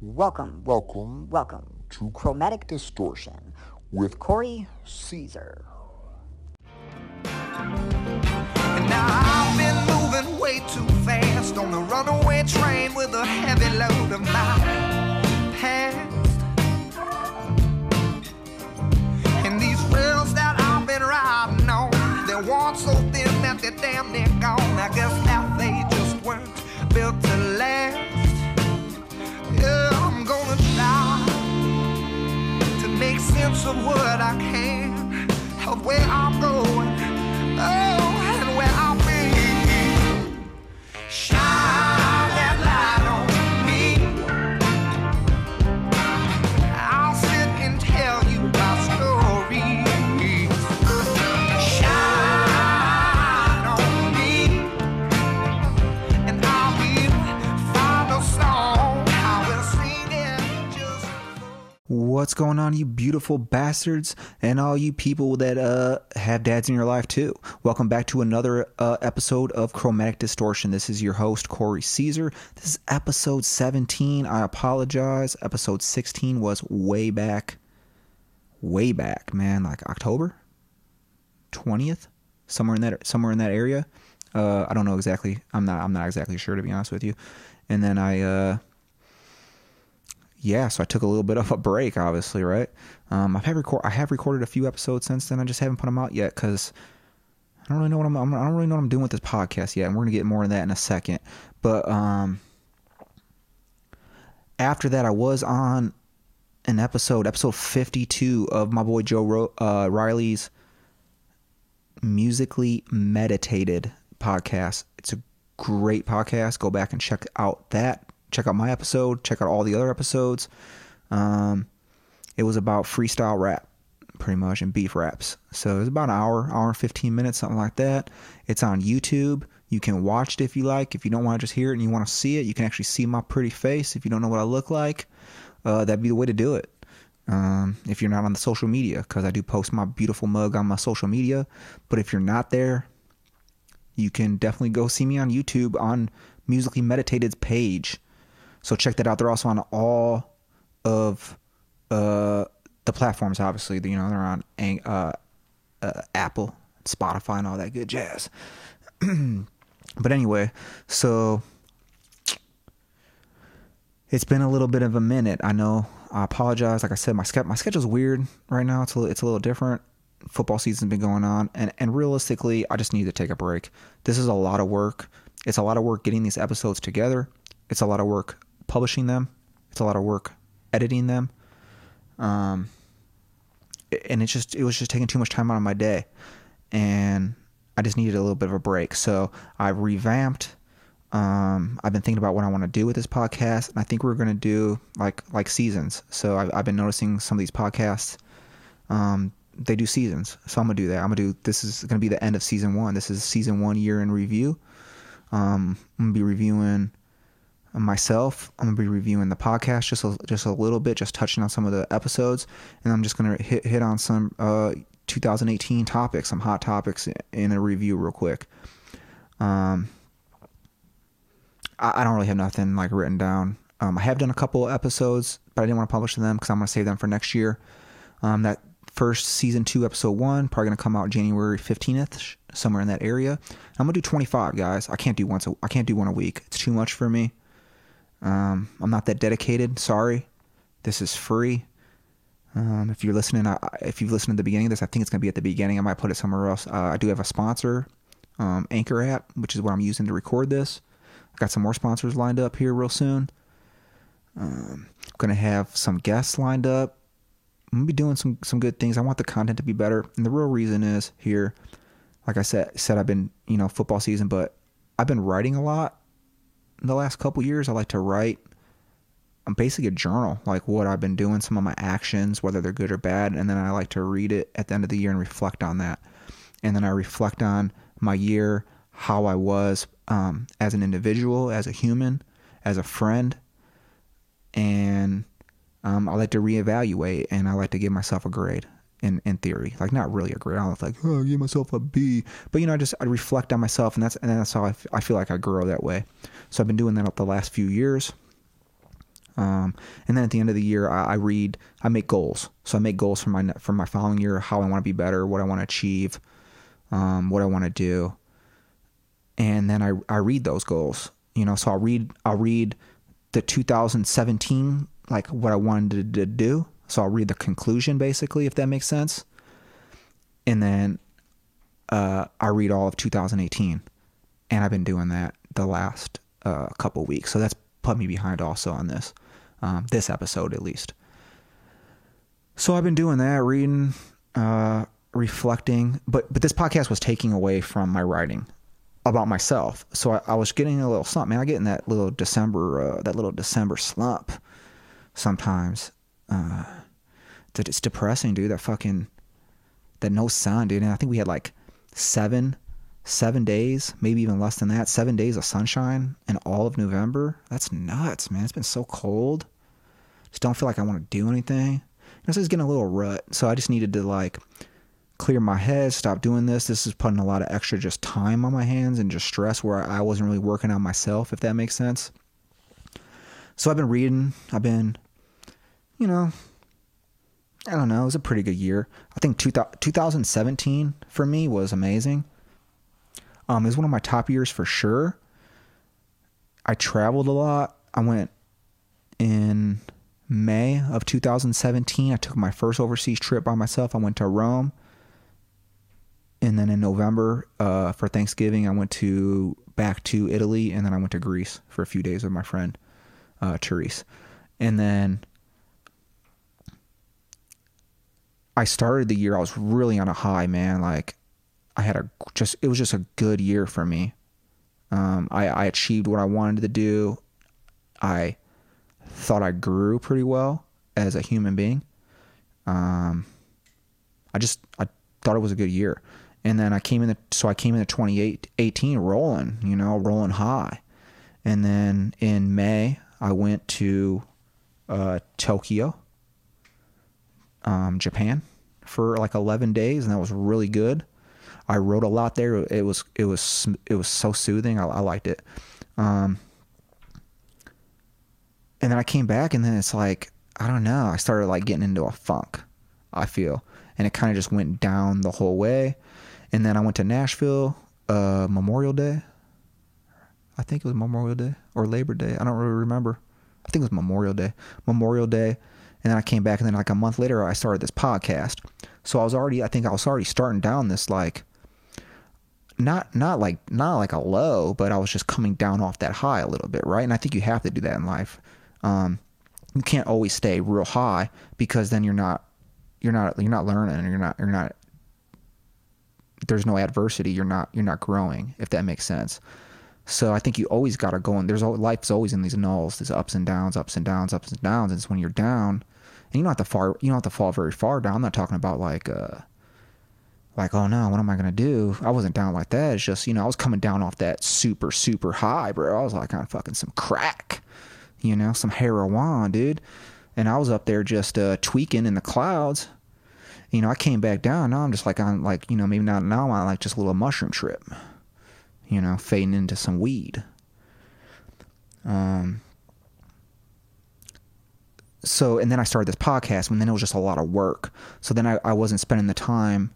Welcome, Welcome welcome to Chromatic Distortion. with Corey Caesar. Now I've been moving way too fast on the runaway train with a heavy load of my past. And these rails that I've been riding on, they're worn so thin that they're damn near gone. I guess they just weren't built to last. Sense of what I can, of where I'm going, oh, What's going on, you beautiful bastards, and all you people that uh, have dads in your life too? Welcome back to another uh, episode of Chromatic Distortion. This is your host, Corey Caesar. This is episode 17. I apologize. Episode 16 was way back, way back, man, like October 20th, somewhere in that somewhere in that area. Uh, I don't know exactly. I'm not. I'm not exactly sure to be honest with you. And then I. Yeah, so I took a little bit of a break, obviously, right? Um, I've had record, I have recorded a few episodes since then. I just haven't put them out yet because I don't really know what I'm, I'm. I don't really know what I'm doing with this podcast yet, and we're gonna get more into that in a second. But um, after that, I was on an episode, episode 52 of my boy Joe Ro- uh, Riley's musically meditated podcast. It's a great podcast. Go back and check out that. Check out my episode. Check out all the other episodes. Um, it was about freestyle rap, pretty much, and beef raps. So it was about an hour, hour and 15 minutes, something like that. It's on YouTube. You can watch it if you like. If you don't want to just hear it and you want to see it, you can actually see my pretty face. If you don't know what I look like, uh, that'd be the way to do it. Um, if you're not on the social media, because I do post my beautiful mug on my social media. But if you're not there, you can definitely go see me on YouTube on Musically Meditated's page. So check that out. They're also on all of uh, the platforms. Obviously, you know they're on uh, uh, Apple, Spotify, and all that good jazz. but anyway, so it's been a little bit of a minute. I know. I apologize. Like I said, my sch- my schedule's weird right now. It's a little, it's a little different. Football season's been going on, and and realistically, I just need to take a break. This is a lot of work. It's a lot of work getting these episodes together. It's a lot of work publishing them. It's a lot of work editing them. Um, and it's just it was just taking too much time out of my day, and I just needed a little bit of a break. So I revamped. Um, I've been thinking about what I want to do with this podcast, and I think we're going to do like like seasons. So I've, I've been noticing some of these podcasts. Um, they do seasons, so I'm gonna do that. I'm gonna do. This is gonna be the end of season one. This is season one year in review. Um, I'm gonna be reviewing myself. I'm gonna be reviewing the podcast just a, just a little bit, just touching on some of the episodes, and I'm just gonna hit hit on some uh 2018 topics, some hot topics in a review real quick. Um, I, I don't really have nothing like written down. Um, I have done a couple episodes, but I didn't want to publish them because I'm gonna save them for next year. Um, that first season two, episode one, probably gonna come out January 15th, somewhere in that area. I'm gonna do 25, guys. I can't do once. A, I can't do one a week. It's too much for me. Um, I'm not that dedicated. Sorry. This is free. Um, if you're listening, I, if you've listened to the beginning of this, I think it's gonna be at the beginning. I might put it somewhere else. Uh, I do have a sponsor, um, Anchor app, which is what I'm using to record this. I got some more sponsors lined up here real soon. Um, gonna have some guests lined up. I'm gonna be doing some some good things. I want the content to be better, and the real reason is here. Like I said, said I've been you know football season, but I've been writing a lot in the last couple years. I like to write. I'm basically a journal, like what I've been doing, some of my actions, whether they're good or bad, and then I like to read it at the end of the year and reflect on that. And then I reflect on my year, how I was um, as an individual, as a human, as a friend, and um, I like to reevaluate and I like to give myself a grade in, in theory. Like not really a grade. I don't like oh, I give myself a B, but you know I just I reflect on myself and that's and that's how I, f- I feel like I grow that way. So I've been doing that the last few years. Um, and then at the end of the year, I, I read, I make goals. So I make goals for my for my following year, how I want to be better, what I want to achieve, um, what I want to do, and then I I read those goals. You know, so I'll read I'll read the 2017 like what I wanted to do. So I'll read the conclusion basically, if that makes sense, and then uh, I read all of 2018, and I've been doing that the last uh, couple weeks. So that's put me behind also on this, um, this episode at least. So I've been doing that, reading, uh, reflecting, but but this podcast was taking away from my writing about myself. So I, I was getting a little slump. Man, I get in that little December, uh, that little December slump sometimes. Uh, that it's depressing, dude. That fucking that no sun, dude. And I think we had like seven, seven days, maybe even less than that, seven days of sunshine in all of November. That's nuts, man. It's been so cold. Just don't feel like I want to do anything. This is getting a little rut, so I just needed to like clear my head, stop doing this. This is putting a lot of extra just time on my hands and just stress where I wasn't really working on myself, if that makes sense. So I've been reading. I've been, you know, I don't know. It was a pretty good year. I think 2017 for me was amazing. Um, it was one of my top years for sure. I traveled a lot. I went in May of 2017. I took my first overseas trip by myself. I went to Rome. And then in November uh, for Thanksgiving, I went to back to Italy, and then I went to Greece for a few days with my friend uh, Therese. And then I started the year. I was really on a high, man. Like I had a just it was just a good year for me. Um, I, I achieved what I wanted to do. I thought I grew pretty well as a human being. Um, I just I thought it was a good year, and then I came in the so I came into 2018 rolling, you know, rolling high, and then in May I went to uh, Tokyo, um, Japan, for like 11 days, and that was really good. I wrote a lot there. It was it was it was so soothing. I, I liked it. Um, and then I came back, and then it's like I don't know. I started like getting into a funk. I feel, and it kind of just went down the whole way. And then I went to Nashville uh, Memorial Day. I think it was Memorial Day or Labor Day. I don't really remember. I think it was Memorial Day. Memorial Day. And then I came back, and then like a month later, I started this podcast. So I was already, I think I was already starting down this like, not not like not like a low, but I was just coming down off that high a little bit, right? And I think you have to do that in life. Um, you can't always stay real high because then you're not you're not you're not learning you're not you're not there's no adversity you're not you're not growing if that makes sense so i think you always got to go and there's life's always in these nulls these ups and downs ups and downs ups and downs and it's when you're down and you don't have to far you don't have to fall very far down. I'm not talking about like uh like oh no what am i gonna do? I wasn't down like that. It's just you know i was coming down off that super super high bro. I was like on fucking some crack you know some heroin dude. And i was up there just uh tweaking in the clouds. You know i came back down. Now i'm just like on like you know maybe not now i'm on like just a little mushroom trip you know fading into some weed. Um so and then I started this podcast and then it was just a lot of work. So then I, I wasn't spending the time,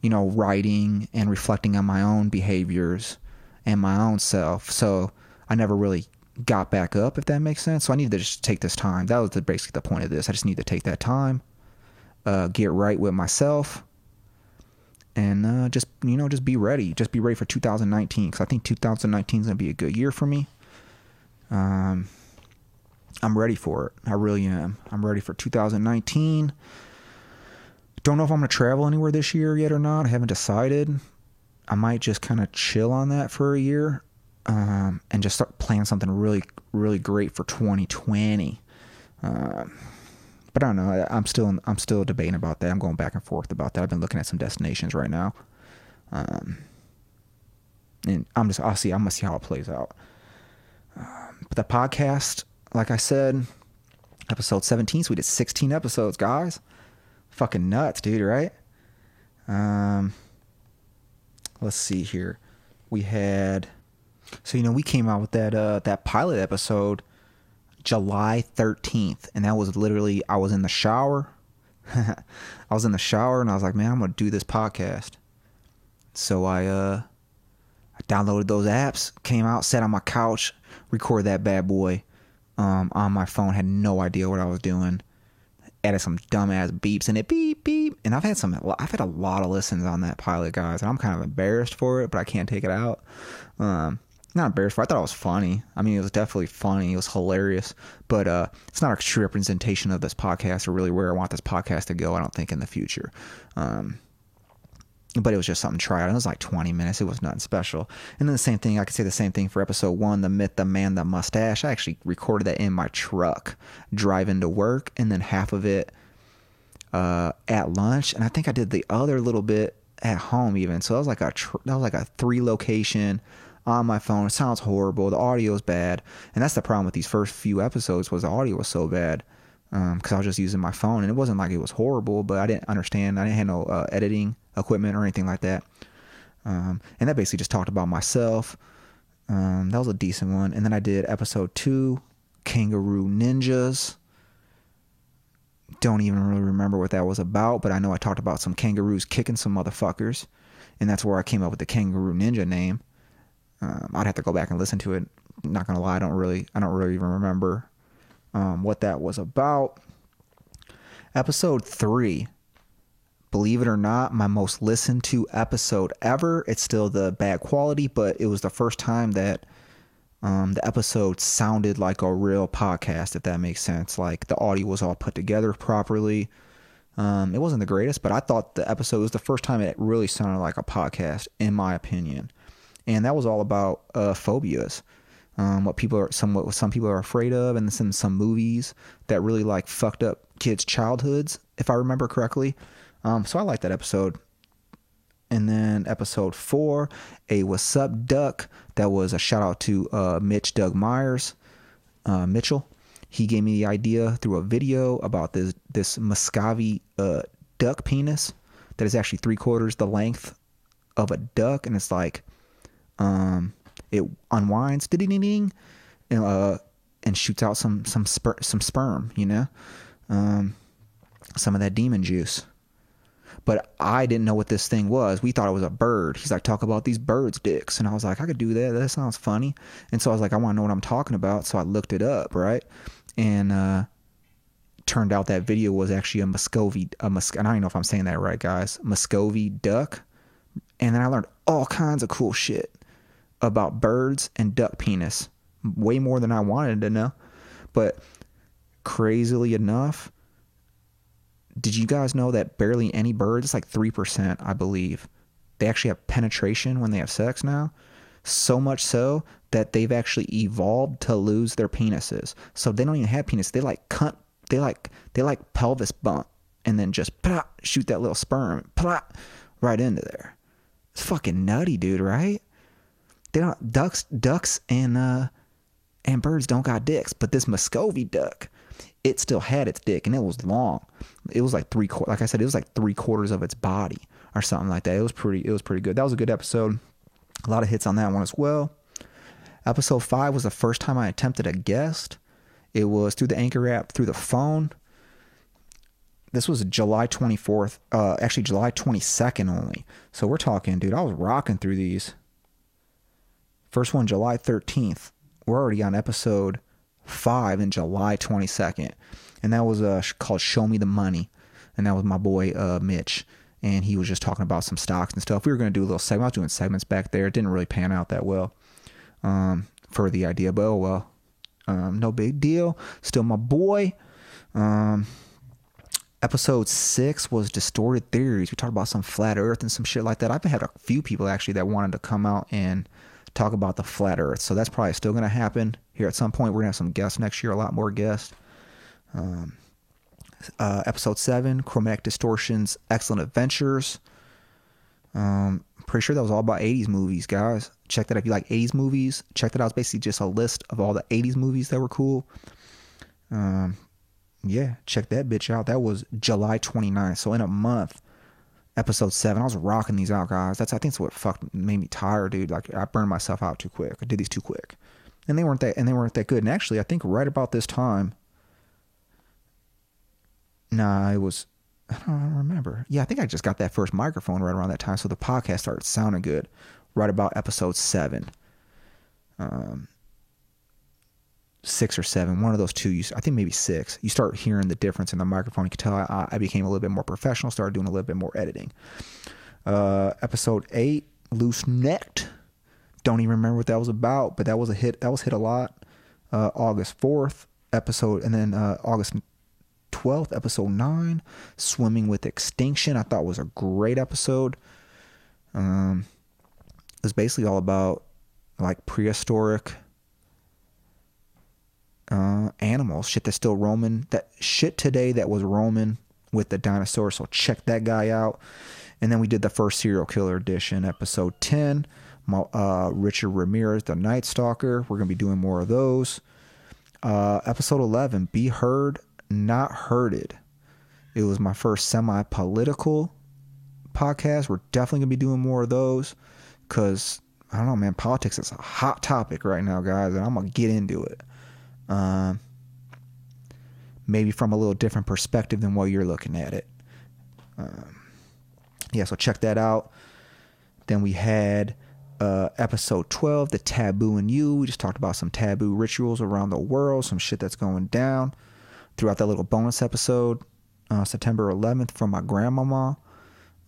you know, writing and reflecting on my own behaviors and my own self. So I never really got back up, if that makes sense. So I needed to just take this time. That was the, basically the point of this. I just need to take that time, uh, get right with myself, and uh, just you know just be ready. Just be ready for 2019 because I think 2019 is gonna be a good year for me. Um, I'm ready for it. I really am. I'm ready for 2019. Don't know if I'm going to travel anywhere this year yet or not. I haven't decided. I might just kind of chill on that for a year um, and just start planning something really, really great for 2020. Uh, but I don't know. I, am still I'm still debating about that. I'm going back and forth about that. I've been looking at some destinations right now, um, and I'm just I'll see. I'm gonna see how it plays out. Um, but the podcast, like I said, episode 17. So we did 16 episodes, guys. Fucking nuts, dude, right? Um, let's see here. We had, so you know, we came out with that uh that pilot episode July 13th. And that was literally, I was in the shower. I was in the shower and I was like, man, I'm going to do this podcast. So I, uh, I downloaded those apps, came out, sat on my couch, recorded that bad boy um, on my phone. Had no idea what I was doing. Added some dumbass beeps in it, beep beep. And I've had some, I've had a lot of listens on that pilot, guys, and I'm kind of embarrassed for it, but I can't take it out. Um, not embarrassed for. It. I thought it was funny. I mean, it was definitely funny. It was hilarious, but uh, it's not a true representation of this podcast or really where I want this podcast to go. I don't think in the future. Um, but it was just something out. It was like 20 minutes. It was nothing special. And then the same thing, I could say the same thing for episode one, The Myth, The Man, The Mustache. I actually recorded that in my truck driving to work, and then half of it uh, at lunch. And I think I did the other little bit at home even. So that was like a tr- that was like a three location on my phone. It sounds horrible. The audio is bad, and that's the problem with these first few episodes was the audio was so bad because um, I was just using my phone, and it wasn't like it was horrible, but I didn't understand. I didn't have no uh, editing equipment or anything like that. Um, and that basically just talked about myself. Um, that was a decent one. And then I did episode two, Kangaroo Ninjas. Don't even really remember what that was about, but I know I talked about some kangaroos kicking some motherfuckers, and that's where I came up with the Kangaroo Ninja name. Um, I'd have to go back and listen to it. Not gonna lie, I don't really, I don't really even remember um, what that was about. Episode three, believe it or not, my most listened to episode ever. It's still the bad quality, but it was the first time that um, the episode sounded like a real podcast, if that makes sense. Like the audio was all put together properly. Um, it wasn't the greatest, but I thought the episode was the first time it really sounded like a podcast, in my opinion. And that was all about uh, phobias um, what people are some what some people are afraid of, and some some movies that really like fucked up kids' childhoods, if I remember correctly. Um, so I like that episode. And then episode four, a What's Up Duck. That was a shout out to uh, Mitch Doug Myers, uh, Mitchell. He gave me the idea through a video about this this Muscovy uh, duck penis that is actually three quarters the length of a duck, and it's like um, it unwinds, ding ding ding, and, uh, and shoots out some some sper- some sperm, you know, um, some of that demon juice. But I didn't know what this thing was. We thought it was a bird. He's like, talk about these birds' dicks. And I was like, I could do that. That sounds funny. And so I was like, I want to know what I'm talking about. So I looked it up, right? And uh, turned out that video was actually a Muscovy, a Mus- I don't even know if I'm saying that right, guys. Muscovy duck. And then I learned all kinds of cool shit about birds and duck penis, way more than I wanted to know. But crazily enough, did you guys know that barely any birds, like 3%, I believe, they actually have penetration when they have sex now? So much so that they've actually evolved to lose their penises. So they don't even have penis. They like cunt, they like they like pelvis bump and then just shoot that little sperm right into there. It's fucking nutty, dude, right? they don't ducks ducks and uh and birds don't got dicks, but this Muscovy duck, it still had its dick and it was long. It was like three like I said, it was like three quarters of its body or something like that. It was pretty it was pretty good. That was a good episode. A lot of hits on that one as well. Episode five was the first time I attempted a guest. It was through the Anchor app, through the phone. This was July 24th, uh, actually July 22nd only. So we're talking, dude, I was rocking through these. First one, July 13th. We're already on episode five in July 22nd. And that was uh, called Show Me the Money. And that was my boy, uh, Mitch. And he was just talking about some stocks and stuff. We were going to do a little segment. I was doing segments back there. It didn't really pan out that well um, for the idea, but oh well. Um, no big deal. Still my boy. Um, episode six was distorted theories. We talked about some flat Earth and some shit like that. I've had a few people actually that wanted to come out and talk about the flat Earth. So that's probably still going to happen here at some point. We're to have some guests next year, a lot more guests. Um, uh, episode seven, Chromatic Distortions, Excellent Adventures. Um, pretty sure that was all about 80s movies, guys. Check that out if you like 80s movies. Check that out. It's basically just a list of all the 80s movies that were cool. Um, yeah, check that bitch out. That was July 29th. So in a month, episode seven. I was rocking these out, guys. That's I think that's what fucked made me tired, dude. Like I burned myself out too quick. I did these too quick. And they weren't that and they weren't that good. And actually, I think right about this time, nah, it was. I don't remember. Yeah, I think I just got that first microphone right around that time, so the podcast started sounding good. Right about episode seven, um, six or seven, one of those two. You, I think maybe six. You start hearing the difference in the microphone. You can tell I, I became a little bit more professional. Started doing a little bit more editing. Uh, episode eight, loose necked. Don't even remember what that was about, but that was a hit. That was hit a lot. Uh, August fourth episode, and then uh, August twelfth, episode nine, swimming with extinction. I thought was a great episode. Um, it was basically all about like prehistoric uh, animals, shit that's still roaming. That shit today that was roaming with the dinosaurs. So check that guy out. And then we did the first serial killer edition, episode ten uh, Richard Ramirez, the Night Stalker. We're going to be doing more of those. Uh, episode 11, Be Heard, Not Herded. It was my first semi political podcast. We're definitely going to be doing more of those because, I don't know, man, politics is a hot topic right now, guys, and I'm going to get into it. Um, maybe from a little different perspective than what you're looking at it. Um, yeah, so check that out. Then we had uh, episode 12, The Taboo and You. We just talked about some taboo rituals around the world, some shit that's going down throughout that little bonus episode. Uh, September 11th from my grandmama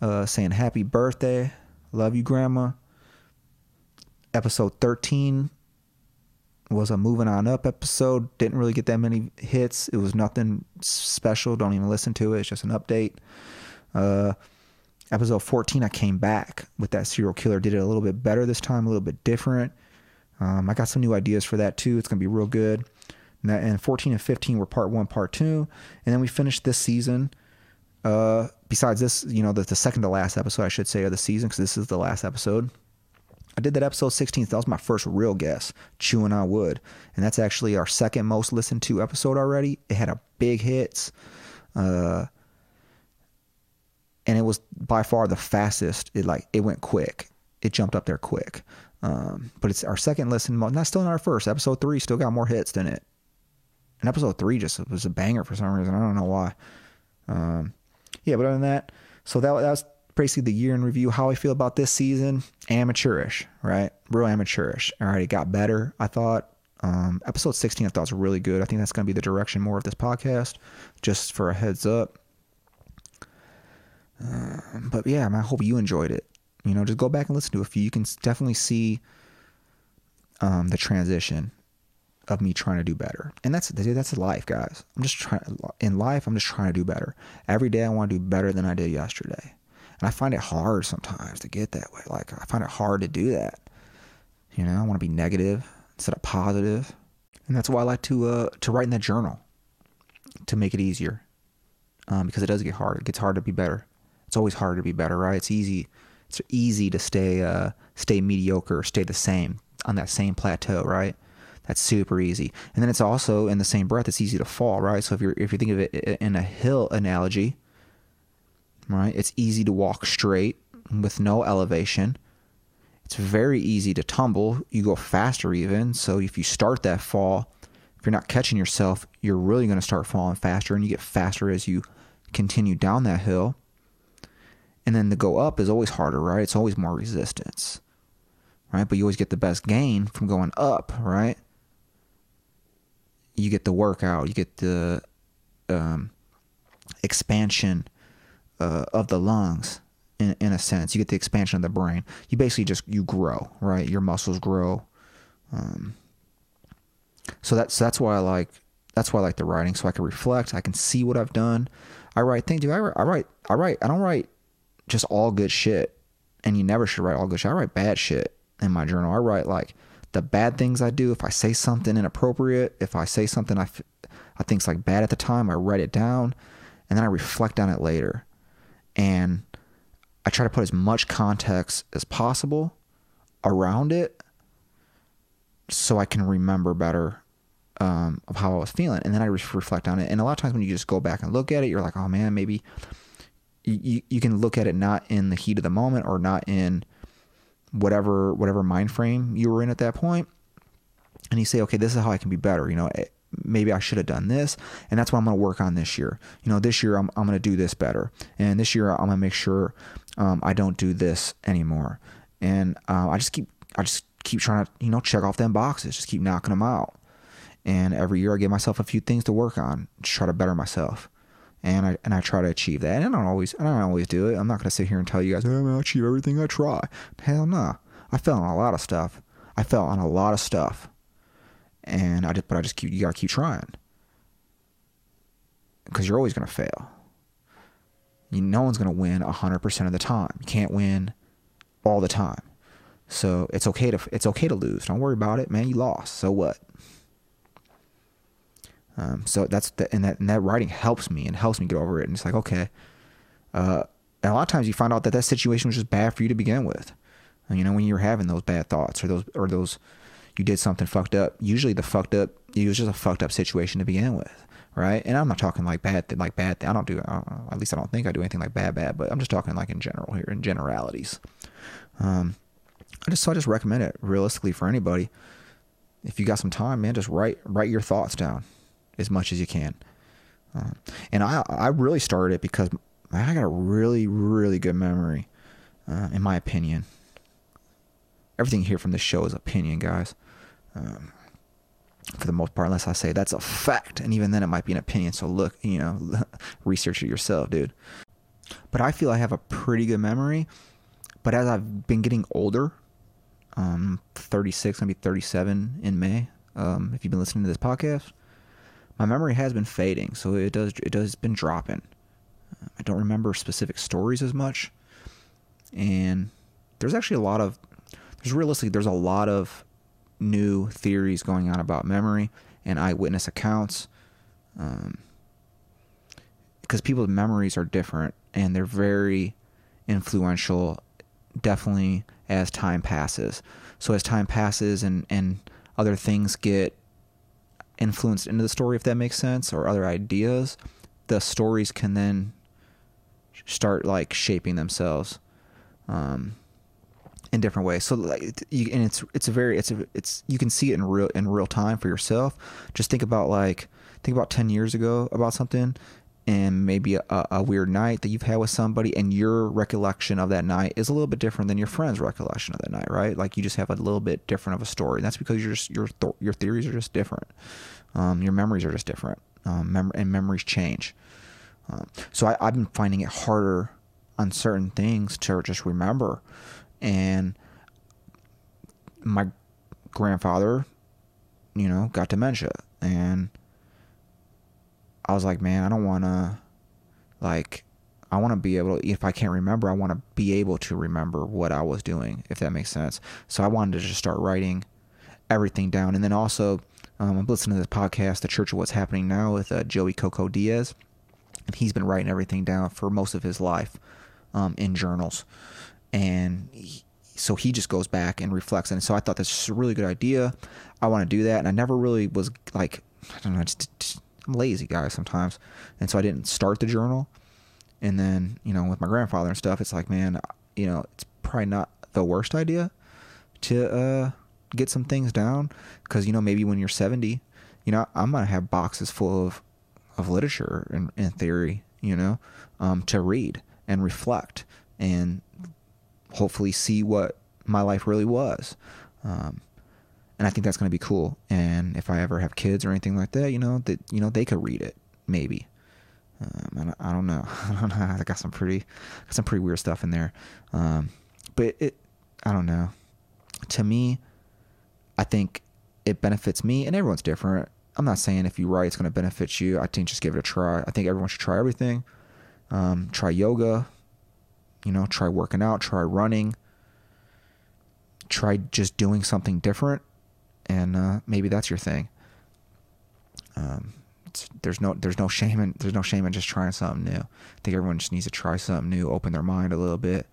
uh, saying happy birthday. Love you, grandma. Episode 13 was a moving on up episode. Didn't really get that many hits. It was nothing special. Don't even listen to it. It's just an update. Uh, episode 14 i came back with that serial killer did it a little bit better this time a little bit different um, i got some new ideas for that too it's going to be real good and, that, and 14 and 15 were part one part two and then we finished this season uh, besides this you know the, the second to last episode i should say of the season because this is the last episode I did that episode 16. That was my first real guess, Chewing on Wood. And that's actually our second most listened to episode already. It had a big hits. Uh, and it was by far the fastest. It like it went quick. It jumped up there quick. Um, but it's our second listen. Not still in our first. Episode three still got more hits than it. And episode three just was a banger for some reason. I don't know why. Um, yeah, but other than that, so that, that was basically the year in review. How I feel about this season, amateurish, right? Real amateurish. All right, it got better. I thought. Um, episode 16 I thought was really good. I think that's going to be the direction more of this podcast. Just for a heads up. Uh, but yeah, I hope you enjoyed it. You know, just go back and listen to a few. You can definitely see um, the transition of me trying to do better, and that's that's life, guys. I'm just trying in life. I'm just trying to do better every day. I want to do better than I did yesterday, and I find it hard sometimes to get that way. Like I find it hard to do that. You know, I want to be negative instead of positive, and that's why I like to uh, to write in that journal to make it easier, um, because it does get hard. It gets hard to be better it's always hard to be better, right? It's easy. It's easy to stay uh, stay mediocre, stay the same on that same plateau, right? That's super easy. And then it's also in the same breath, it's easy to fall, right? So if you're if you think of it in a hill analogy, right? It's easy to walk straight with no elevation. It's very easy to tumble. You go faster even. So if you start that fall, if you're not catching yourself, you're really going to start falling faster and you get faster as you continue down that hill. And then to go up is always harder, right? It's always more resistance, right? But you always get the best gain from going up, right? You get the workout, you get the um, expansion uh, of the lungs, in, in a sense. You get the expansion of the brain. You basically just you grow, right? Your muscles grow. Um, so that's that's why I like that's why I like the writing, so I can reflect. I can see what I've done. I write things. Do I? I write. I write. I don't write just all good shit. And you never should write all good shit. I write bad shit in my journal. I write like the bad things I do. If I say something inappropriate, if I say something I, f- I think's like bad at the time, I write it down and then I reflect on it later. And I try to put as much context as possible around it so I can remember better um, of how I was feeling. And then I re- reflect on it. And a lot of times when you just go back and look at it, you're like, oh man, maybe you, you can look at it not in the heat of the moment or not in whatever whatever mind frame you were in at that point and you say, okay, this is how I can be better. You know, eh, maybe I should have done this, and that's what I'm going to work on this year. You know, this year I'm I'm going to do this better, and this year I'm going to make sure um, I don't do this anymore. And uh, I just keep I just keep trying to you know check off them boxes, just keep knocking them out. And every year I give myself a few things to work on, to try to better myself. And I and I try to achieve that. And I don't always I don't always do it. I'm not to sit here and tell you guys, oh, I'm to achieve everything I try. Hell no. I fell on a lot of stuff. I fell on a lot of stuff and I just but I just keep you gotta keep trying because you're always gonna fail. You, no one's gonna win hundred percent of the time. You can't win all the time. So it's okay to it's okay to lose. Don't worry about it, man. You lost. So what? Um, so that's the, and that and that writing helps me and helps me get over it. And it's like okay, uh, and a lot of times you find out that that situation was just bad for you to begin with. And, you know when you're having those bad thoughts or those or those you did something fucked up. Usually the fucked up it was just a fucked up situation to begin with, right? And I'm not talking like bad like bad. I don't do at least I don't think I do anything like bad bad. But I'm just talking like in general here in generalities. Um, I just so I just recommend it realistically for anybody. If you got some time, man, just write write your thoughts down as much as you can. Uh, and I I really started it because I got a really really good memory, uh, in my opinion. Everything here from this show is opinion, guys. Um, for the most part, unless I say that's a fact, and even then it might be an opinion. So look, you know, research it yourself, dude. But I feel I have a pretty good memory. But as I've been getting older, um, 36, maybe 37 in May. Um, if you've been listening to this podcast, my memory has been fading, so it does it does been dropping. I don't remember specific stories as much, and there's actually a lot of there's realistically there's a lot of new theories going on about memory and eyewitness accounts. Um, because people's memories are different and they're very influential, definitely as time passes. So as time passes and and other things get influenced into the story, if that makes sense, or other ideas, the stories can then start like shaping themselves. Um, in different ways. So like, you, and it's it's a very it's a it's you can see it in real in real time for yourself. Just think about like think about ten years ago about something, and maybe a, a weird night that you've had with somebody, and your recollection of that night is a little bit different than your friend's recollection of that night, right? Like you just have a little bit different of a story. And that's because your your th- your theories are just different. Um, your memories are just different, um, mem- and memories change. Um, so I, I've been finding it harder on certain things to just remember and my grandfather, you know, got dementia, and I was like, man, I don't want to, like, I want to be able to, if I can't remember, I want to be able to remember what I was doing, if that makes sense. So I wanted to just start writing everything down. And then also, um, I'm listening to this podcast, The Church of What's Happening Now, with uh, Joey Coco Diaz. And he's been writing everything down for most of his life um, in journals and he, so he just goes back and reflects. And so I thought that's a really good idea. I want to do that, and I never really was like, I don't know, just, just, I'm lazy guy sometimes, and so I didn't start the journal. And then you know, with my grandfather and stuff, it's like, man, you know, it's probably not the worst idea to uh, get some things down because you know maybe when you're 70, you know, I'm gonna have boxes full of of literature and, and theory, you know, um, to read and reflect and hopefully see what my life really was. Um, and I think that's going to be cool. And if I ever have kids or anything like that, you know, that you know they could read it, maybe. Um, I, don't, know. I don't know. I got some pretty, got some pretty weird stuff in there. Um, but it, I don't know. To me, I think it benefits me, and everyone's different. I'm not saying if you write, it's going to benefit you. I think just give it a try. I think everyone should try everything. Um, try yoga, you know, try working out, try running, try just doing something different, and uh, maybe that's your thing. Um, there's no there's no shame in there's no shame in just trying something new. I think everyone just needs to try something new, open their mind a little bit.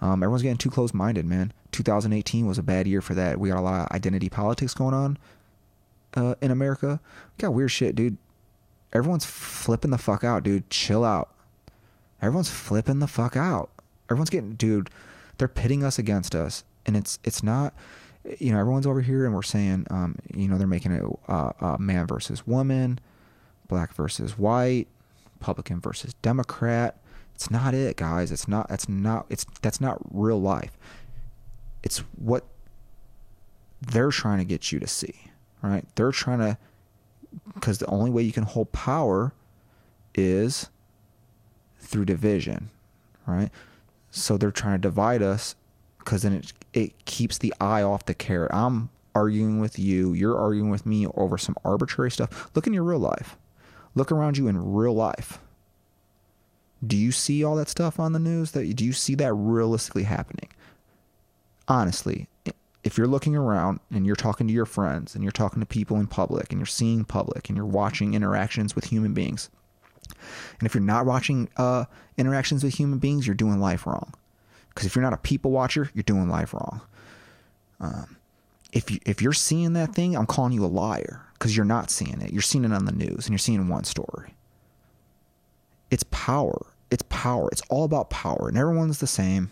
Um, everyone's getting too close minded, man. 2018 was a bad year for that. We got a lot of identity politics going on uh, in America. We got weird shit, dude. Everyone's flipping the fuck out, dude. Chill out. Everyone's flipping the fuck out everyone's getting dude they're pitting us against us and it's it's not you know, everyone's over here and we're saying, um, you know, they're making it uh, uh, man versus woman, black versus white, Republican versus Democrat. It's not it, guys. It's not. That's not. It's that's not real life. It's what they're trying to get you to see, right? They're trying to, because the only way you can hold power is through division, right? So they're trying to divide us because then it it keeps the eye off the carrot. I'm arguing with you, you're arguing with me over some arbitrary stuff. Look in your real life. Look around you in real life. Do you see all that stuff on the news? That do you see that realistically happening? Honestly, if you're looking around and you're talking to your friends and you're talking to people in public and you're seeing public and you're watching interactions with human beings, and if you're not watching uh, interactions with human beings, you're doing life wrong. Because if you're not a people watcher, you're doing life wrong. Um, if you if you're seeing that thing, I'm calling you a liar because you're not seeing it. You're seeing it on the news and you're seeing one story. It's power. It's power. It's all about power, and everyone's the same.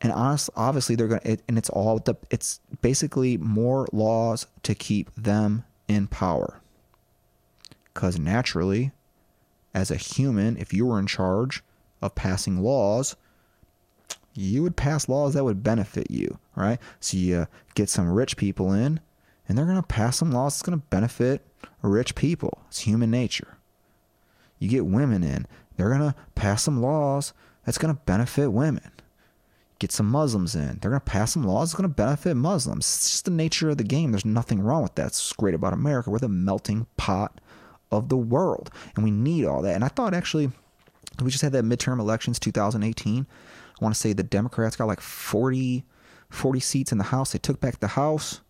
And honestly, obviously, they're gonna. It, and it's all the. It's basically more laws to keep them in power. Because naturally, as a human, if you were in charge of passing laws, you would pass laws that would benefit you, right? So you uh, get some rich people in, and they're going to pass some laws that's going to benefit rich people. It's human nature. You get women in, they're going to pass some laws that's going to benefit women. Get some Muslims in, they're going to pass some laws that's going to benefit Muslims. It's just the nature of the game. There's nothing wrong with that. It's great about America. We're the melting pot of the world, and we need all that. And I thought actually, we just had that midterm elections 2018. I want to say the Democrats got like 40, 40 seats in the House. They took back the House.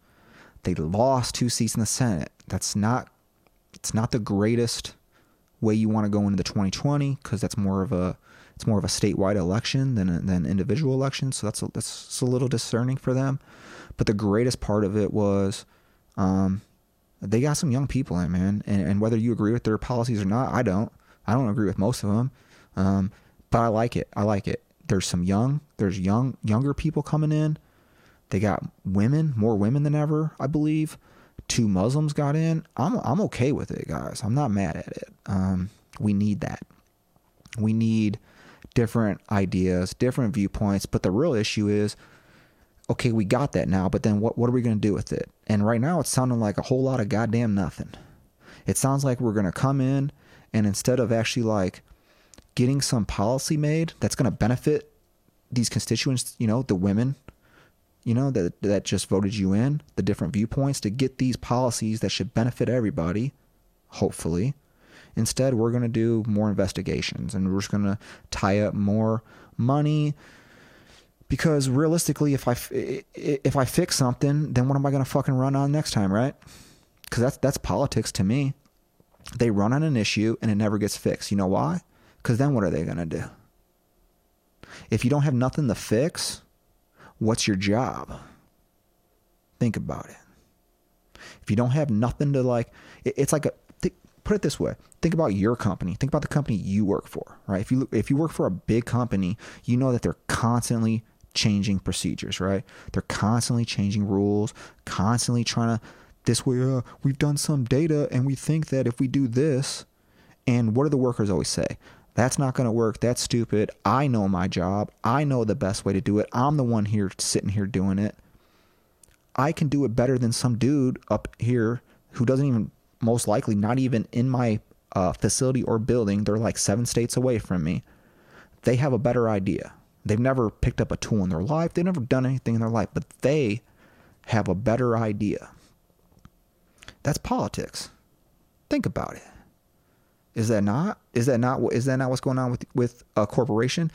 They lost two seats in the Senate. That's not it's not the greatest way you want to go into the 2020 because that's more of a it's more of a statewide election than a, than individual election. So that's a, that's a little discerning for them. But the greatest part of it was um, they got some young people in, man. And, and whether you agree with their policies or not, I don't. I don't agree with most of them. Um, but I like it. I like it. There's some young, there's young, younger people coming in. They got women, more women than ever, I believe. Two Muslims got in. I'm, I'm okay with it, guys. I'm not mad at it. Um, we need that. We need different ideas, different viewpoints. But the real issue is okay, we got that now, but then what, what are we going to do with it? And right now it's sounding like a whole lot of goddamn nothing. It sounds like we're going to come in and instead of actually like getting some policy made that's going to benefit these constituents, you know, the women, you know, that that just voted you in, the different viewpoints to get these policies that should benefit everybody, hopefully. Instead, we're going to do more investigations and we're just going to tie up more money because realistically if I if I fix something, then what am I going to fucking run on next time, right? Cuz that's that's politics to me. They run on an issue and it never gets fixed. You know why? Because then what are they going to do? If you don't have nothing to fix, what's your job? Think about it. If you don't have nothing to like, it's like a, put it this way think about your company think about the company you work for right if you if you work for a big company you know that they're constantly changing procedures right they're constantly changing rules constantly trying to this way uh, we've done some data and we think that if we do this and what do the workers always say that's not going to work. That's stupid. I know my job. I know the best way to do it. I'm the one here sitting here doing it. I can do it better than some dude up here who doesn't even, most likely, not even in my uh, facility or building. They're like seven states away from me. They have a better idea. They've never picked up a tool in their life. They've never done anything in their life, but they have a better idea. That's politics. Think about it. Is that not? Is that not? Is that not what's going on with with a corporation?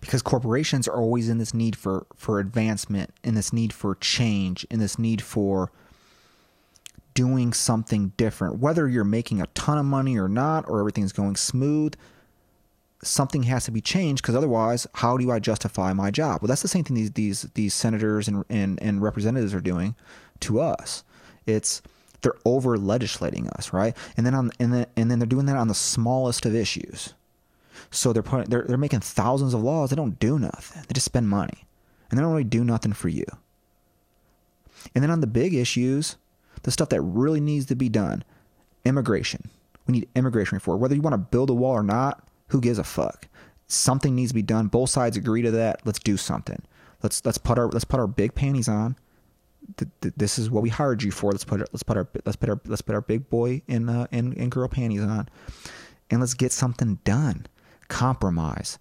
Because corporations are always in this need for for advancement, in this need for change, in this need for doing something different. Whether you're making a ton of money or not, or everything's going smooth, something has to be changed. Because otherwise, how do I justify my job? Well, that's the same thing these these these senators and and, and representatives are doing to us. It's they're over legislating us, right? And then on and then and then they're doing that on the smallest of issues. So they're putting they're they're making thousands of laws. They don't do nothing. They just spend money, and they don't really do nothing for you. And then on the big issues, the stuff that really needs to be done, immigration. We need immigration reform. Whether you want to build a wall or not, who gives a fuck? Something needs to be done. Both sides agree to that. Let's do something. Let's let's put our let's put our big panties on. Th- th- this is what we hired you for. Let's put let's put our let's put our let's put our big boy in uh, girl panties on, and let's get something done. Compromise.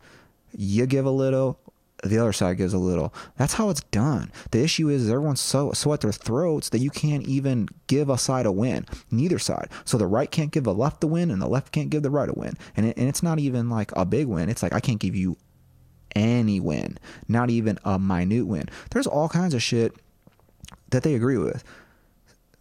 You give a little, the other side gives a little. That's how it's done. The issue is everyone's so so at their throats that you can't even give a side a win. Neither side. So the right can't give the left a win, and the left can't give the right a win. And it, and it's not even like a big win. It's like I can't give you any win, not even a minute win. There's all kinds of shit that they agree with.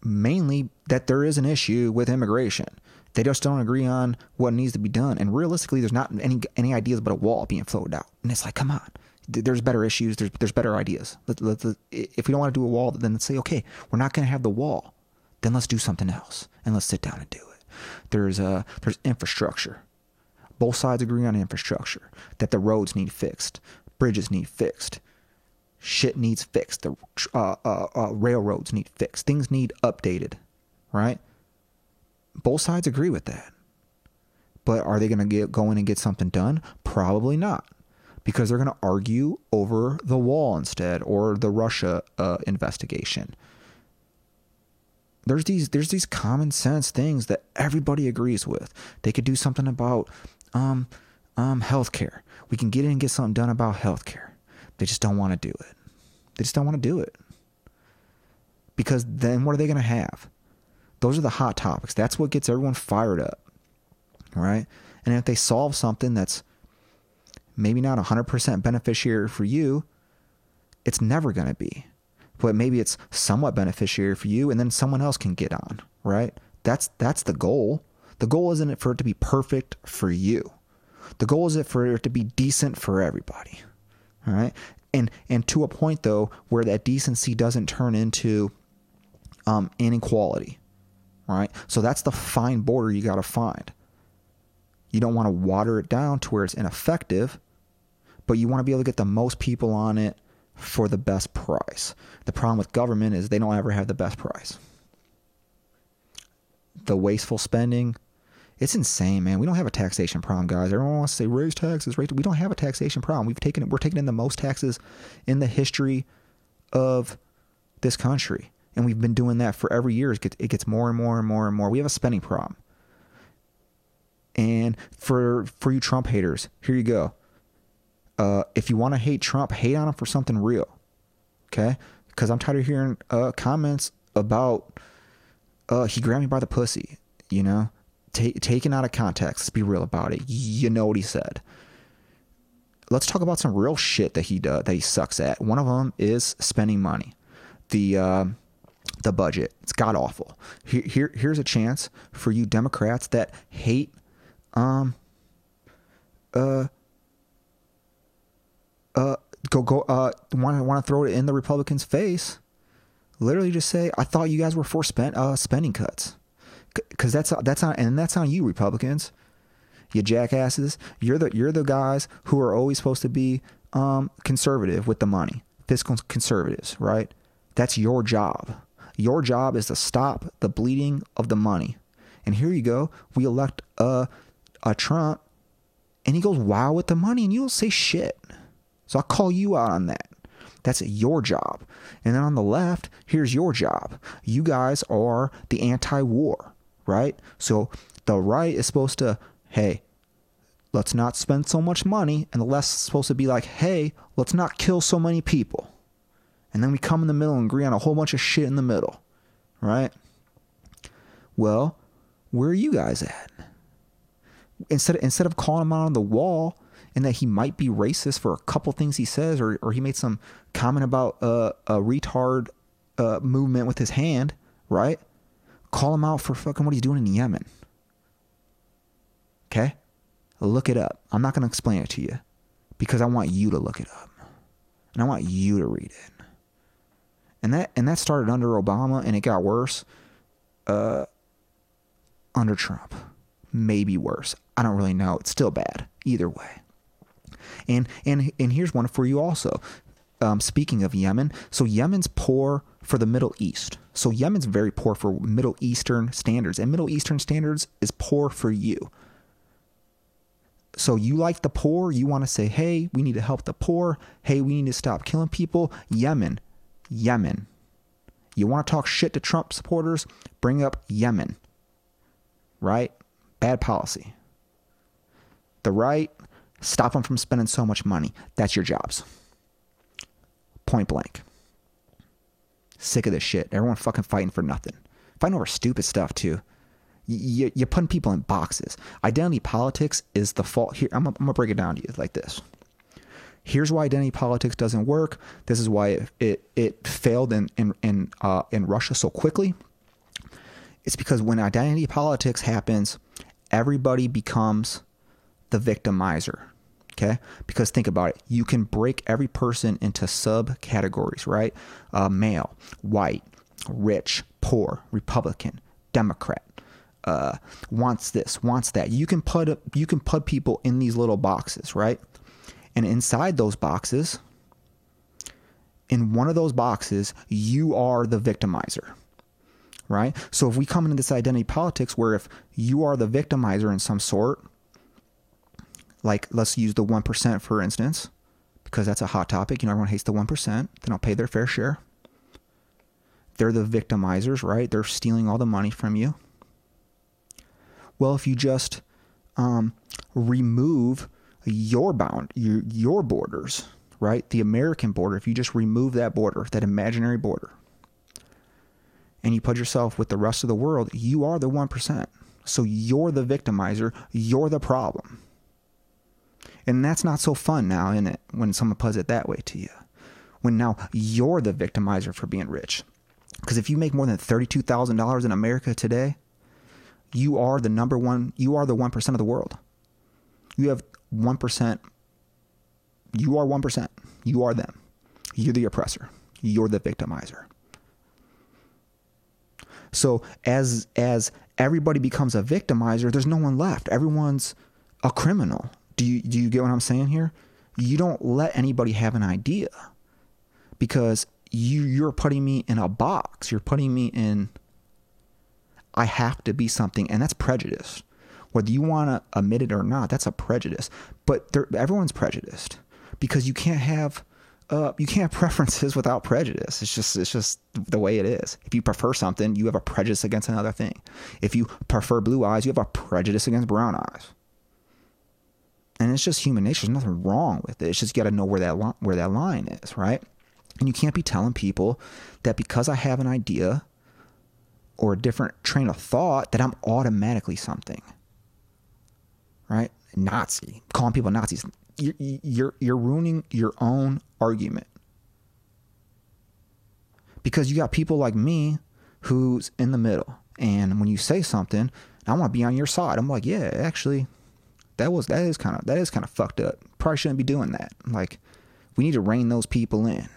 Mainly that there is an issue with immigration. They just don't agree on what needs to be done. And realistically, there's not any any ideas but a wall being floated out. And it's like, come on, there's better issues. There's there's better ideas. Let, let, let, if we don't want to do a wall, then let's say, okay, we're not going to have the wall. Then let's do something else and let's sit down and do it. There's uh there's infrastructure. Both sides agree on infrastructure that the roads need fixed, bridges need fixed, shit needs fixed. The uh, uh, uh, railroads need fixed. Things need updated, right? Both sides agree with that. But are they going to get go in and get something done? Probably not, because they're going to argue over the wall instead or the Russia uh, investigation. There's these there's these common sense things that everybody agrees with. They could do something about um, um, healthcare. We can get in and get something done about healthcare. They just don't want to do it. They just don't want to do it. Because then what are they going to have? Those are the hot topics. That's what gets everyone fired up. Right? And if they solve something that's maybe not 100% beneficiary for you, it's never going to be. But maybe it's somewhat beneficiary for you and then someone else can get on, right? That's that's the goal. The goal isn't for it to be perfect for you. The goal is it for it to be decent for everybody. All right? And and to a point though where that decency doesn't turn into um, inequality. Right? So that's the fine border you got to find. You don't want to water it down to where it's ineffective, but you want to be able to get the most people on it for the best price. The problem with government is they don't ever have the best price. The wasteful spending, it's insane, man. We don't have a taxation problem, guys. Everyone wants to say raise taxes, raise. We don't have a taxation problem. We've taken we're taking in the most taxes in the history of this country, and we've been doing that for every year. It gets, it gets more and more and more and more. We have a spending problem. And for for you Trump haters, here you go. Uh, if you want to hate Trump, hate on him for something real, okay? Because I'm tired of hearing uh, comments about uh, he grabbed me by the pussy, you know, Ta- taken out of context. Let's be real about it. You know what he said. Let's talk about some real shit that he does that he sucks at. One of them is spending money. The uh, the budget. It's god awful. Here, here here's a chance for you Democrats that hate um uh uh go go uh want to want to throw it in the Republicans' face. Literally, just say, "I thought you guys were for spent uh, spending cuts," because that's that's on and that's on you, Republicans. You jackasses. You're the you're the guys who are always supposed to be um, conservative with the money, fiscal conservatives, right? That's your job. Your job is to stop the bleeding of the money. And here you go. We elect a a Trump, and he goes wow with the money, and you'll say shit. So I'll call you out on that. That's your job. And then on the left, here's your job. You guys are the anti war, right? So the right is supposed to, hey, let's not spend so much money. And the left is supposed to be like, hey, let's not kill so many people. And then we come in the middle and agree on a whole bunch of shit in the middle, right? Well, where are you guys at? Instead of, instead of calling him out on the wall, and that he might be racist for a couple things he says, or, or he made some comment about uh, a retard uh, movement with his hand, right? Call him out for fucking what he's doing in Yemen. Okay? Look it up. I'm not going to explain it to you because I want you to look it up. And I want you to read it. And that and that started under Obama and it got worse uh, under Trump. Maybe worse. I don't really know. It's still bad either way. And and and here's one for you also. Um, speaking of Yemen, so Yemen's poor for the Middle East. So Yemen's very poor for Middle Eastern standards, and Middle Eastern standards is poor for you. So you like the poor, you want to say, hey, we need to help the poor. Hey, we need to stop killing people. Yemen, Yemen. You want to talk shit to Trump supporters? Bring up Yemen. Right? Bad policy. The right, stop them from spending so much money. That's your jobs. Point blank. Sick of this shit. Everyone fucking fighting for nothing. Fighting over stupid stuff too. You, you're putting people in boxes. Identity politics is the fault here. I'm, I'm gonna break it down to you like this. Here's why identity politics doesn't work. This is why it it, it failed in in in, uh, in Russia so quickly. It's because when identity politics happens, everybody becomes the victimizer. Okay, because think about it. You can break every person into subcategories, right? Uh, male, white, rich, poor, Republican, Democrat, uh, wants this, wants that. You can put you can put people in these little boxes, right? And inside those boxes, in one of those boxes, you are the victimizer. Right? So if we come into this identity politics where if you are the victimizer in some sort, like let's use the 1% for instance, because that's a hot topic, you know, everyone hates the 1%, then I'll pay their fair share. They're the victimizers, right? They're stealing all the money from you. Well, if you just um, remove your bound your your borders, right? The American border, if you just remove that border, that imaginary border, and you put yourself with the rest of the world, you are the 1%. So you're the victimizer, you're the problem. And that's not so fun now, in it, when someone puts it that way to you. When now you're the victimizer for being rich. Because if you make more than $32,000 in America today, you are the number one, you are the 1% of the world. You have 1%. You are 1%. You are them. You're the oppressor. You're the victimizer. So as as everybody becomes a victimizer, there's no one left. Everyone's a criminal. Do you do you get what I'm saying here? You don't let anybody have an idea because you you're putting me in a box. You're putting me in I have to be something, and that's prejudice. Whether you want to admit it or not, that's a prejudice. But everyone's prejudiced because you can't have uh, you can't have preferences without prejudice. It's just it's just the way it is. If you prefer something, you have a prejudice against another thing. If you prefer blue eyes, you have a prejudice against brown eyes. And it's just human nature. There's nothing wrong with it. It's just you got to know where that li- where that line is, right? And you can't be telling people that because I have an idea or a different train of thought that I'm automatically something. Right? Nazi, calling people Nazis. You're, you're, you're ruining your own argument. Because you got people like me who's in the middle. And when you say something, I want to be on your side. I'm like, yeah, actually, that was that is kind of that is kind of fucked up. Probably shouldn't be doing that. Like, we need to rein those people in.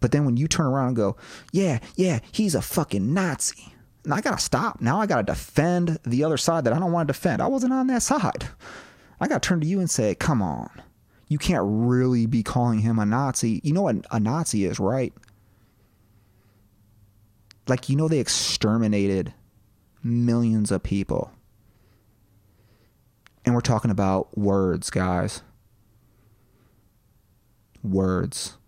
But then when you turn around and go, yeah, yeah, he's a fucking Nazi. And I gotta stop. Now I gotta defend the other side that I don't want to defend. I wasn't on that side. I gotta turn to you and say, come on. You can't really be calling him a Nazi. You know what a Nazi is, right? Like, you know, they exterminated millions of people. And we're talking about words, guys. Words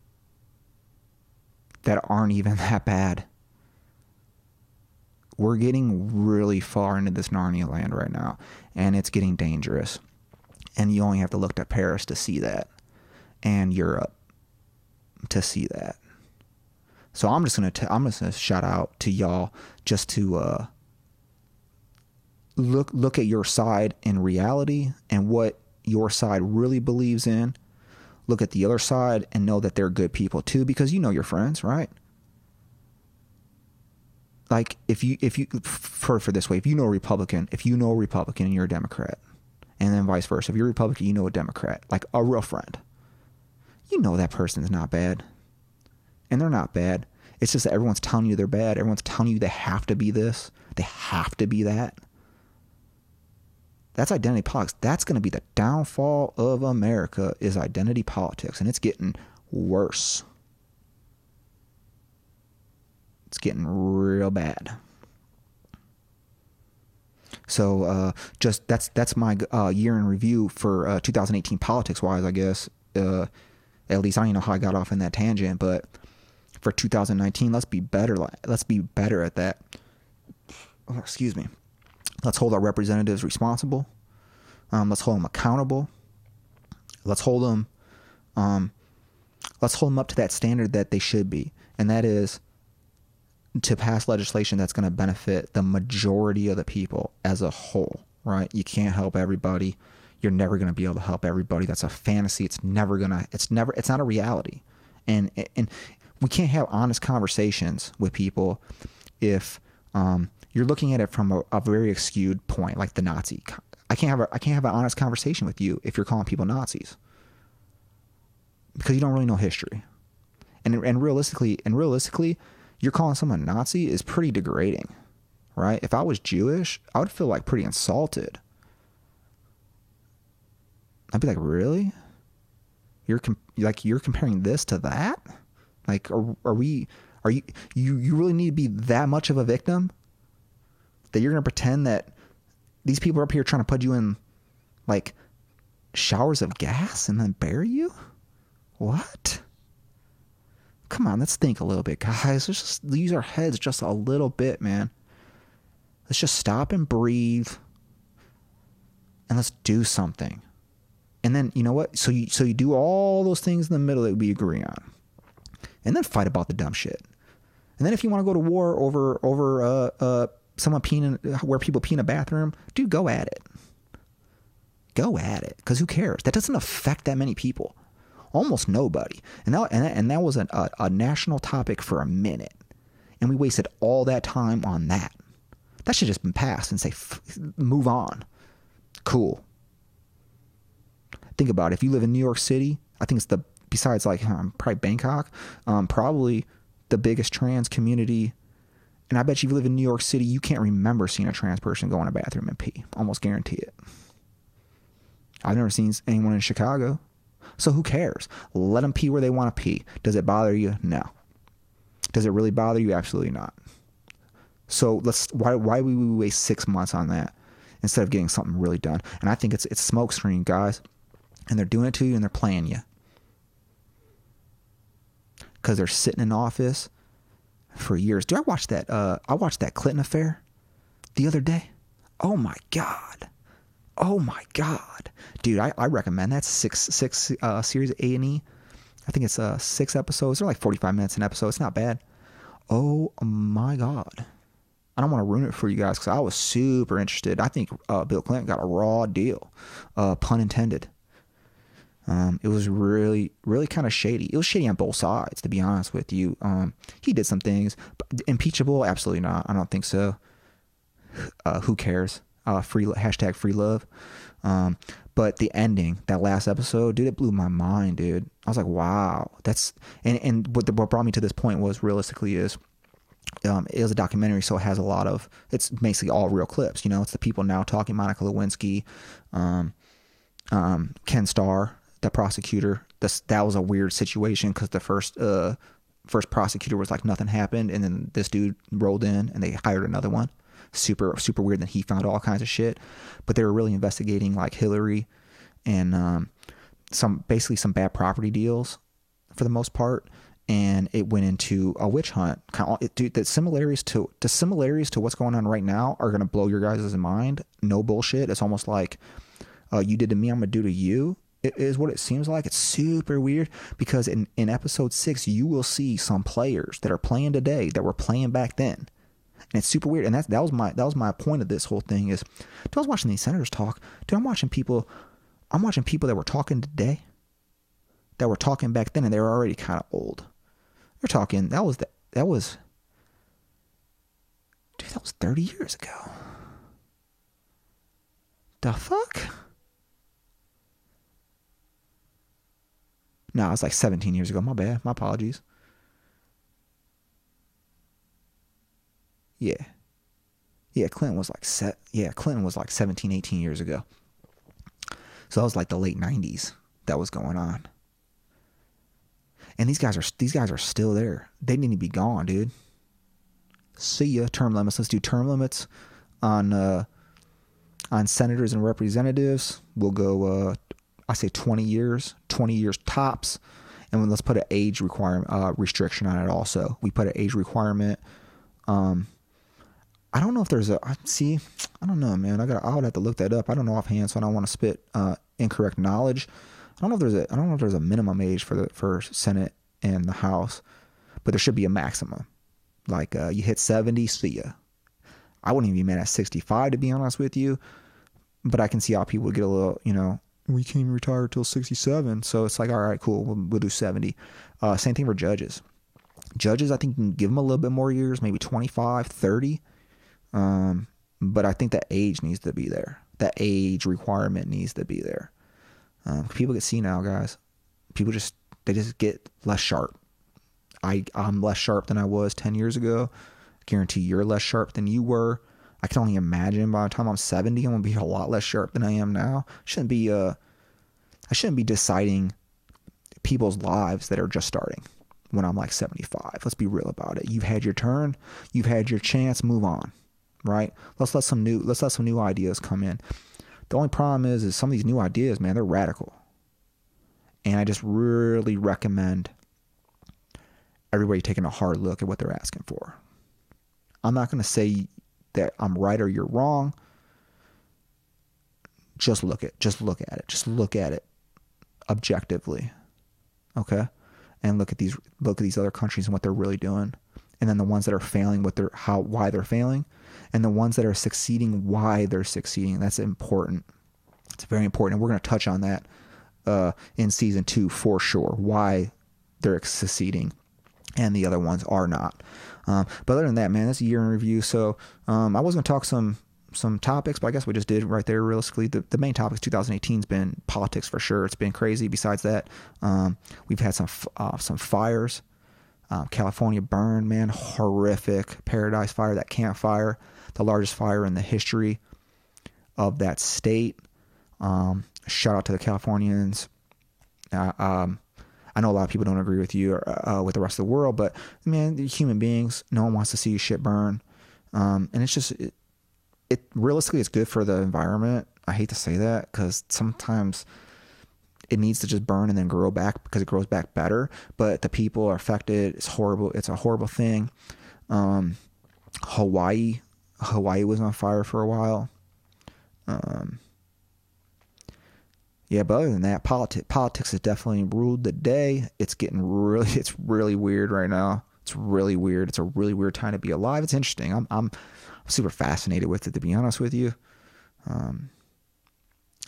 that aren't even that bad. We're getting really far into this Narnia land right now, and it's getting dangerous. And you only have to look at Paris to see that, and Europe to see that. So I'm just gonna t- I'm just gonna shout out to y'all just to uh, look look at your side in reality and what your side really believes in look at the other side and know that they're good people too because you know your friends, right? Like if you if you for for this way, if you know a Republican, if you know a Republican and you're a Democrat, and then vice versa, if you're a Republican, you know a Democrat, like a real friend, you know that person's not bad, and they're not bad. It's just that everyone's telling you they're bad. Everyone's telling you they have to be this, they have to be that. That's identity politics. That's going to be the downfall of America is identity politics, and it's getting worse. It's getting real bad. So uh, just that's that's my uh, year in review for uh, 2018 politics wise, I guess. Uh, at least I don't know how I got off in that tangent, but for 2019, let's be better. Let's be better at that. Oh, excuse me. Let's hold our representatives responsible. Um, let's hold them accountable. Let's hold them. Um, let's hold them up to that standard that they should be, and that is to pass legislation that's going to benefit the majority of the people as a whole, right? You can't help everybody. You're never going to be able to help everybody. That's a fantasy. It's never to it's never it's not a reality. And and we can't have honest conversations with people if um, you're looking at it from a, a, very skewed point, like the Nazi. I can't have a, I can't have an honest conversation with you if you're calling people Nazis because you don't really know history. And and realistically, and realistically, you're calling someone Nazi is pretty degrading, right? If I was Jewish, I would feel like pretty insulted. I'd be like, really? You're com- like you're comparing this to that? Like, are, are we? Are you you you really need to be that much of a victim that you're gonna pretend that these people are up here trying to put you in like showers of gas and then bury you? What? come on, let's think a little bit, guys. Let's just use our heads just a little bit, man. Let's just stop and breathe and let's do something. And then, you know what? So you so you do all those things in the middle that we agree on. And then fight about the dumb shit. And then if you want to go to war over over uh uh someone peeing in, where people pee in a bathroom, dude, go at it. Go at it, because who cares? That doesn't affect that many people almost nobody. And that, and that, and that was a, a, a national topic for a minute. And we wasted all that time on that. That should just been passed and say, f- move on. Cool. Think about it. If you live in New York City, I think it's the, besides like um, probably Bangkok, um, probably the biggest trans community. And I bet you if you live in New York City, you can't remember seeing a trans person go in a bathroom and pee. Almost guarantee it. I've never seen anyone in Chicago. So who cares? Let them pee where they want to pee. Does it bother you? No. Does it really bother you? Absolutely not. So let's why why would we waste six months on that instead of getting something really done? And I think it's it's smokescreen, guys. And they're doing it to you and they're playing you. Cause they're sitting in office for years. Do I watch that uh I watched that Clinton affair the other day? Oh my God. Oh my god, dude! I, I recommend that six six uh, series A and E. I think it's uh six episodes. They're like forty five minutes an episode. It's not bad. Oh my god! I don't want to ruin it for you guys because I was super interested. I think uh, Bill Clinton got a raw deal, uh, pun intended. Um, it was really, really kind of shady. It was shady on both sides, to be honest with you. Um, he did some things, impeachable, absolutely not. I don't think so. Uh, who cares? uh, free hashtag free love. Um, but the ending, that last episode, dude, it blew my mind, dude. I was like, wow, that's and and what the, what brought me to this point was realistically is. Um, it was a documentary, so it has a lot of. It's basically all real clips. You know, it's the people now talking. Monica Lewinsky, um, um, Ken Starr, the prosecutor. This that was a weird situation because the first uh, first prosecutor was like nothing happened, and then this dude rolled in and they hired another one super super weird that he found all kinds of shit. But they were really investigating like Hillary and um, some basically some bad property deals for the most part. And it went into a witch hunt. kind of Dude, the similarities to the similarities to what's going on right now are gonna blow your guys' mind. No bullshit. It's almost like uh, you did to me, I'm gonna do to you. Is what it seems like. It's super weird because in, in episode six, you will see some players that are playing today that were playing back then and it's super weird. And that that was my that was my point of this whole thing is, dude, I was watching these senators talk. Dude, I'm watching people, I'm watching people that were talking today, that were talking back then, and they were already kind of old. They're talking. That was the, that was, dude, that was 30 years ago. The fuck? No, it was like 17 years ago. My bad. My apologies. Yeah. Yeah, Clinton was like set yeah, Clinton was like 17, 18 years ago. So that was like the late 90s that was going on. And these guys are these guys are still there. They need to be gone, dude. See ya. Term limits. Let's do term limits on uh, on senators and representatives. We'll go. Uh, I say 20 years, 20 years tops, and let's put an age requirement uh, restriction on it. Also, we put an age requirement. Um, I don't know if there's a see. I don't know, man. I got. I would have to look that up. I don't know offhand, so I don't want to spit uh, incorrect knowledge. I don't know if there's a. I don't know if there's a minimum age for the for Senate and the House, but there should be a maximum. Like uh, you hit 70, see ya. I wouldn't even be mad at 65 to be honest with you, but I can see how people would get a little, you know, we can't even retire till 67. So it's like, all right, cool, we'll, we'll do 70. Uh, same thing for judges. Judges, I think you can give them a little bit more years, maybe 25, 30. Um, but I think that age needs to be there. That age requirement needs to be there. Um, people get senile, guys. People just they just get less sharp. I I'm less sharp than I was 10 years ago. I guarantee you're less sharp than you were. I can only imagine by the time I'm 70, I'm gonna be a lot less sharp than I am now. Shouldn't be uh, I shouldn't be deciding people's lives that are just starting when I'm like 75. Let's be real about it. You've had your turn, you've had your chance, move on. Right? Let's let some new let's let some new ideas come in. The only problem is is some of these new ideas, man, they're radical. And I just really recommend everybody taking a hard look at what they're asking for. I'm not going to say that I'm right or you're wrong. Just look at just look at it. Just look at it objectively. Okay? And look at these look at these other countries and what they're really doing. And then the ones that are failing what they're how why they're failing and the ones that are succeeding why they're succeeding. That's important. It's very important. And we're going to touch on that uh, in season 2 for sure. Why they're succeeding and the other ones are not. Um, but other than that, man, that's a year in review. So um, I was going to talk some some topics, but I guess we just did right there. Realistically, the, the main topic 2018 has been politics for sure. It's been crazy. Besides that, um, we've had some uh, some fires. Um, California burn, man, horrific. Paradise Fire, that Camp Fire, the largest fire in the history of that state. Um, shout out to the Californians. Uh, um, I know a lot of people don't agree with you or uh, with the rest of the world, but man, human beings, no one wants to see shit burn. Um, and it's just, it, it, realistically, it's good for the environment. I hate to say that because sometimes it needs to just burn and then grow back because it grows back better. But the people are affected. It's horrible. It's a horrible thing. Um, Hawaii, Hawaii was on fire for a while. Um, yeah, but other than that, politics politics has definitely ruled the day. It's getting really it's really weird right now. It's really weird. It's a really weird time to be alive. It's interesting. I'm I'm, super fascinated with it to be honest with you. Um,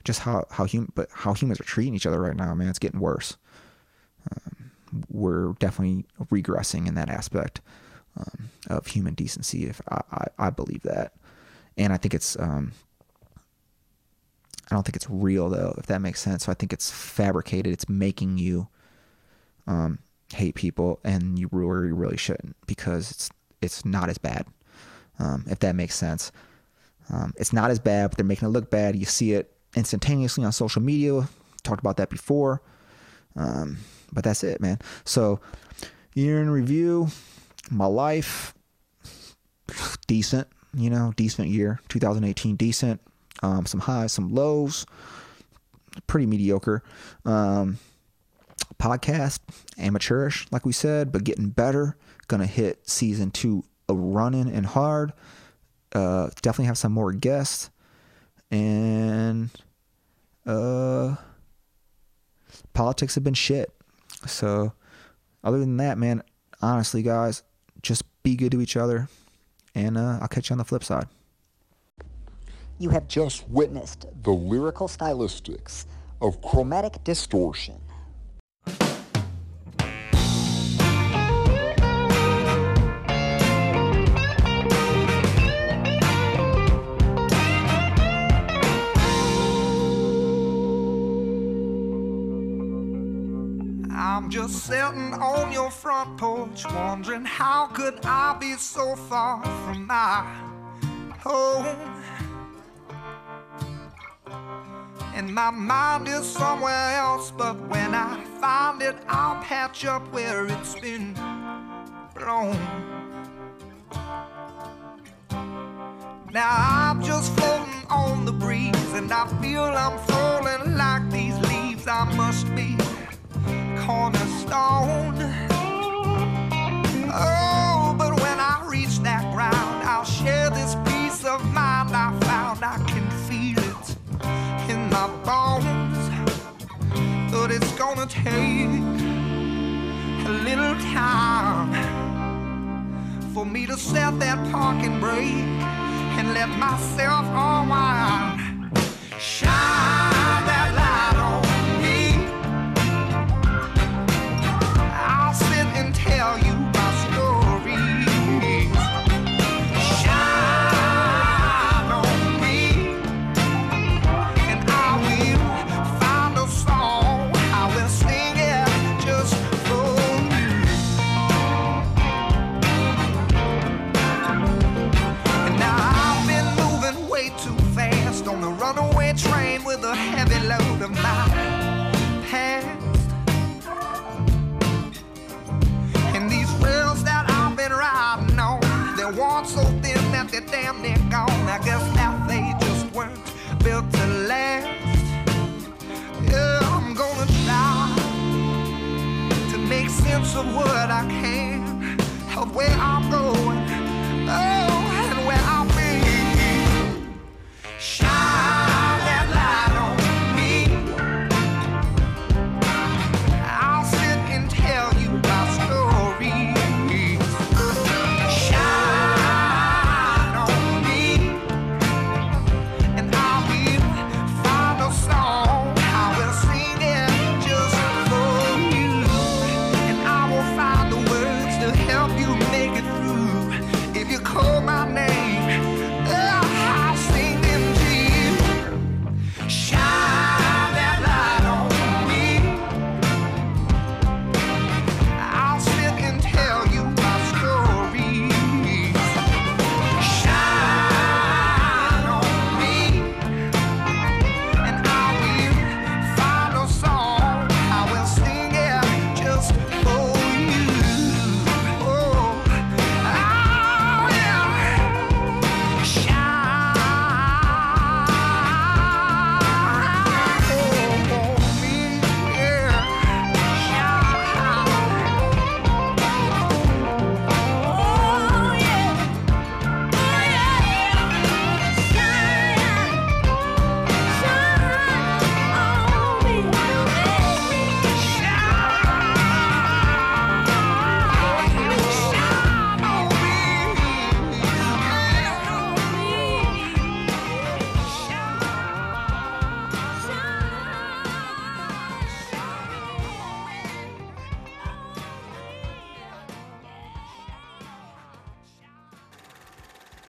just how how hum- but how humans are treating each other right now, man. It's getting worse. Um, we're definitely regressing in that aspect um, of human decency. If I, I, I believe that, and I think it's um, I don't think it's real though, if that makes sense. So I think it's fabricated. It's making you um, hate people, and you really, really shouldn't because it's it's not as bad. Um, if that makes sense, um, it's not as bad, but they're making it look bad. You see it instantaneously on social media. Talked about that before, um, but that's it, man. So year in review, my life, decent. You know, decent year, 2018, decent um, some highs, some lows, pretty mediocre. Um, podcast, amateurish, like we said, but getting better. Gonna hit season two running and hard. Uh, definitely have some more guests, and uh, politics have been shit. So, other than that, man, honestly, guys, just be good to each other, and uh, I'll catch you on the flip side. You have just witnessed the lyrical stylistics of chromatic distortion. I'm just sitting on your front porch, wondering how could I be so far from my home? And my mind is somewhere else, but when I find it, I'll patch up where it's been blown. Now I'm just floating on the breeze, and I feel I'm falling like these leaves. I must be cornerstone. Oh, it's gonna take a little time for me to set that parking brake and let myself unwind. Shine they're damn near gone. I guess now they just weren't built to last. Yeah, I'm gonna try to make sense of what I can, of where I'm going. Oh,